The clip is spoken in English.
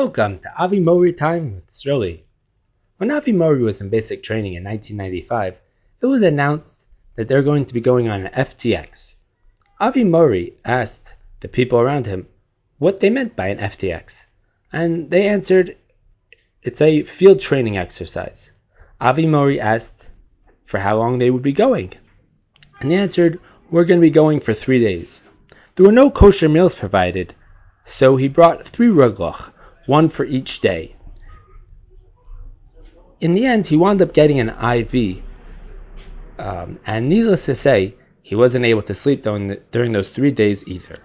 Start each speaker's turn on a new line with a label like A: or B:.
A: Welcome to Avi Mori Time with Shirley. When Avi Mori was in basic training in 1995, it was announced that they're going to be going on an FTX. Avi Mori asked the people around him what they meant by an FTX, and they answered, it's a field training exercise. Avi Mori asked for how long they would be going, and they answered, we're going to be going for three days. There were no kosher meals provided, so he brought three ruglach, one for each day. In the end, he wound up getting an IV, um, and needless to say, he wasn't able to sleep during, the, during those three days either.